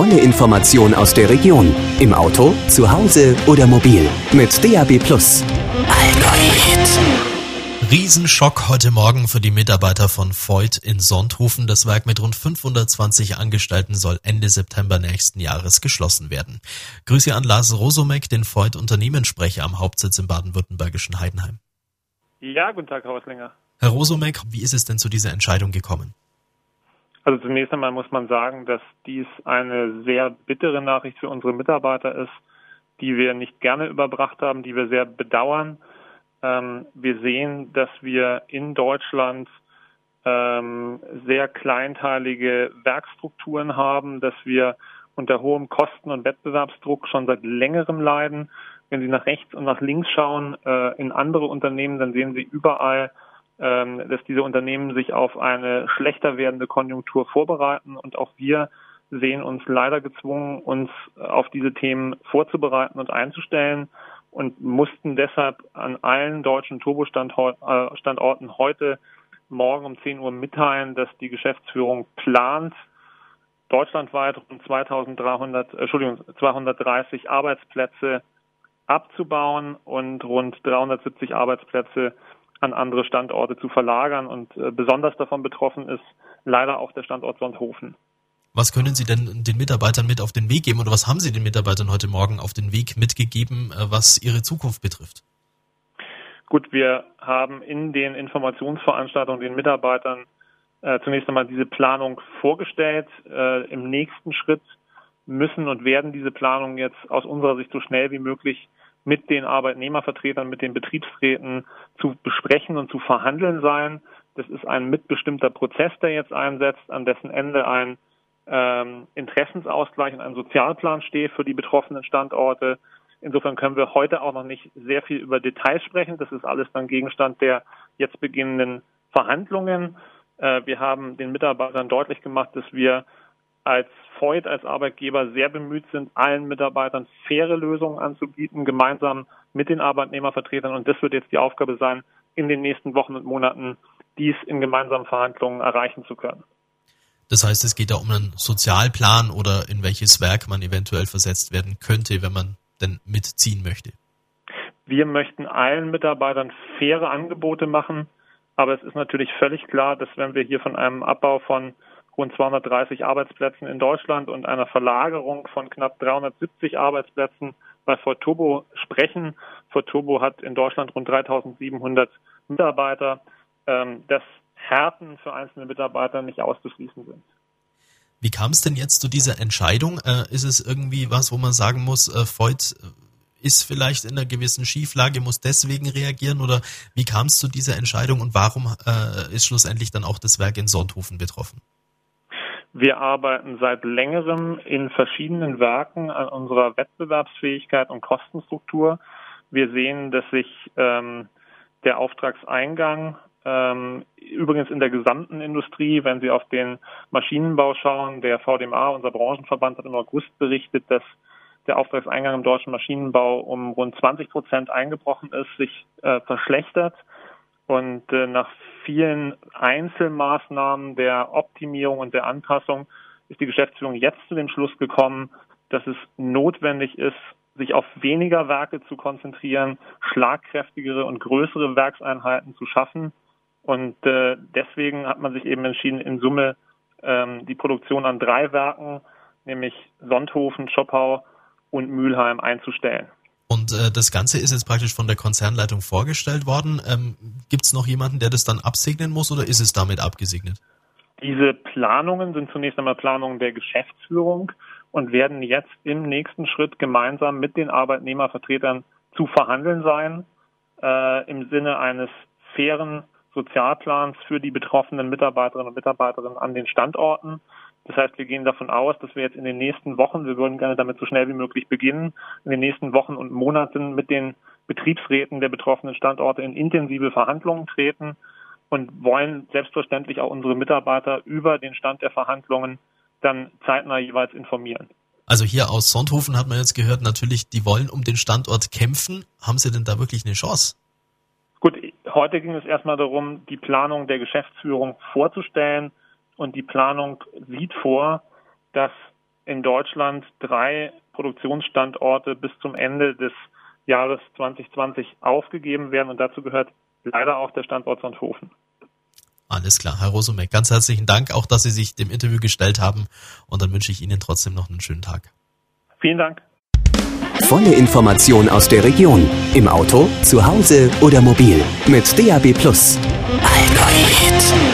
volle Information aus der Region. Im Auto, zu Hause oder mobil. Mit DAB Plus. Riesenschock heute Morgen für die Mitarbeiter von Voigt in Sonthofen. Das Werk mit rund 520 Angestellten soll Ende September nächsten Jahres geschlossen werden. Grüße an Lars Rosomek, den Voigt Unternehmenssprecher am Hauptsitz im baden-württembergischen Heidenheim. Ja, guten Tag, Herr Hauslinger. Herr Rosomek, wie ist es denn zu dieser Entscheidung gekommen? Also zunächst einmal muss man sagen, dass dies eine sehr bittere Nachricht für unsere Mitarbeiter ist, die wir nicht gerne überbracht haben, die wir sehr bedauern ähm, wir sehen, dass wir in Deutschland ähm, sehr kleinteilige Werkstrukturen haben, dass wir unter hohem Kosten- und Wettbewerbsdruck schon seit längerem leiden. Wenn Sie nach rechts und nach links schauen äh, in andere Unternehmen, dann sehen Sie überall, ähm, dass diese Unternehmen sich auf eine schlechter werdende Konjunktur vorbereiten. Und auch wir sehen uns leider gezwungen, uns auf diese Themen vorzubereiten und einzustellen und mussten deshalb an allen deutschen Turbostandorten äh, heute morgen um 10 Uhr mitteilen, dass die Geschäftsführung plant, deutschlandweit rund 2300, Entschuldigung, 230 Arbeitsplätze abzubauen und rund 370 Arbeitsplätze an andere Standorte zu verlagern. Und äh, besonders davon betroffen ist leider auch der Standort Sonthofen. Was können Sie denn den Mitarbeitern mit auf den Weg geben oder was haben Sie den Mitarbeitern heute Morgen auf den Weg mitgegeben, äh, was ihre Zukunft betrifft? Gut, wir haben in den Informationsveranstaltungen den Mitarbeitern äh, zunächst einmal diese Planung vorgestellt. Äh, Im nächsten Schritt müssen und werden diese Planungen jetzt aus unserer Sicht so schnell wie möglich mit den Arbeitnehmervertretern, mit den Betriebsräten zu besprechen und zu verhandeln sein. Das ist ein mitbestimmter Prozess, der jetzt einsetzt, an dessen Ende ein ähm, Interessensausgleich und ein Sozialplan steht für die betroffenen Standorte. Insofern können wir heute auch noch nicht sehr viel über Details sprechen. Das ist alles dann Gegenstand der jetzt beginnenden Verhandlungen. Äh, wir haben den Mitarbeitern deutlich gemacht, dass wir als Voigt, als Arbeitgeber sehr bemüht sind, allen Mitarbeitern faire Lösungen anzubieten, gemeinsam mit den Arbeitnehmervertretern. Und das wird jetzt die Aufgabe sein, in den nächsten Wochen und Monaten dies in gemeinsamen Verhandlungen erreichen zu können. Das heißt, es geht da um einen Sozialplan oder in welches Werk man eventuell versetzt werden könnte, wenn man denn mitziehen möchte. Wir möchten allen Mitarbeitern faire Angebote machen, aber es ist natürlich völlig klar, dass wenn wir hier von einem Abbau von rund 230 Arbeitsplätzen in Deutschland und einer Verlagerung von knapp 370 Arbeitsplätzen bei Ford sprechen. Ford hat in Deutschland rund 3700 Mitarbeiter. Ähm, dass Härten für einzelne Mitarbeiter nicht auszuschließen sind. Wie kam es denn jetzt zu dieser Entscheidung? Äh, ist es irgendwie was, wo man sagen muss, äh, Voigt äh, ist vielleicht in einer gewissen Schieflage, muss deswegen reagieren? Oder wie kam es zu dieser Entscheidung und warum äh, ist schlussendlich dann auch das Werk in Sonthofen betroffen? Wir arbeiten seit längerem in verschiedenen Werken an unserer Wettbewerbsfähigkeit und Kostenstruktur. Wir sehen, dass sich ähm, der Auftragseingang ähm, übrigens in der gesamten Industrie, wenn Sie auf den Maschinenbau schauen, der VDMA, unser Branchenverband, hat im August berichtet, dass der Auftragseingang im deutschen Maschinenbau um rund 20 Prozent eingebrochen ist, sich äh, verschlechtert. Und äh, nach vielen Einzelmaßnahmen der Optimierung und der Anpassung ist die Geschäftsführung jetzt zu dem Schluss gekommen, dass es notwendig ist, sich auf weniger Werke zu konzentrieren, schlagkräftigere und größere Werkseinheiten zu schaffen und äh, deswegen hat man sich eben entschieden, in Summe ähm, die Produktion an drei Werken, nämlich Sonthofen, Schoppau und Mülheim einzustellen. Und äh, das Ganze ist jetzt praktisch von der Konzernleitung vorgestellt worden. Ähm, Gibt es noch jemanden, der das dann absegnen muss oder ist es damit abgesegnet? Diese Planungen sind zunächst einmal Planungen der Geschäftsführung und werden jetzt im nächsten Schritt gemeinsam mit den Arbeitnehmervertretern zu verhandeln sein, äh, im Sinne eines fairen Sozialplans für die betroffenen Mitarbeiterinnen und Mitarbeiterinnen an den Standorten. Das heißt, wir gehen davon aus, dass wir jetzt in den nächsten Wochen, wir würden gerne damit so schnell wie möglich beginnen, in den nächsten Wochen und Monaten mit den Betriebsräten der betroffenen Standorte in intensive Verhandlungen treten und wollen selbstverständlich auch unsere Mitarbeiter über den Stand der Verhandlungen dann zeitnah jeweils informieren. Also hier aus Sonthofen hat man jetzt gehört, natürlich, die wollen um den Standort kämpfen. Haben Sie denn da wirklich eine Chance? Gut, heute ging es erstmal darum, die Planung der Geschäftsführung vorzustellen. Und die Planung sieht vor, dass in Deutschland drei Produktionsstandorte bis zum Ende des Jahres 2020 aufgegeben werden. Und dazu gehört leider auch der Standort Sonthofen. Alles klar, Herr Rosumek, ganz herzlichen Dank, auch dass Sie sich dem Interview gestellt haben. Und dann wünsche ich Ihnen trotzdem noch einen schönen Tag. Vielen Dank. Volle Information aus der Region. Im Auto, zu Hause oder mobil. Mit DAB Plus. Allgold.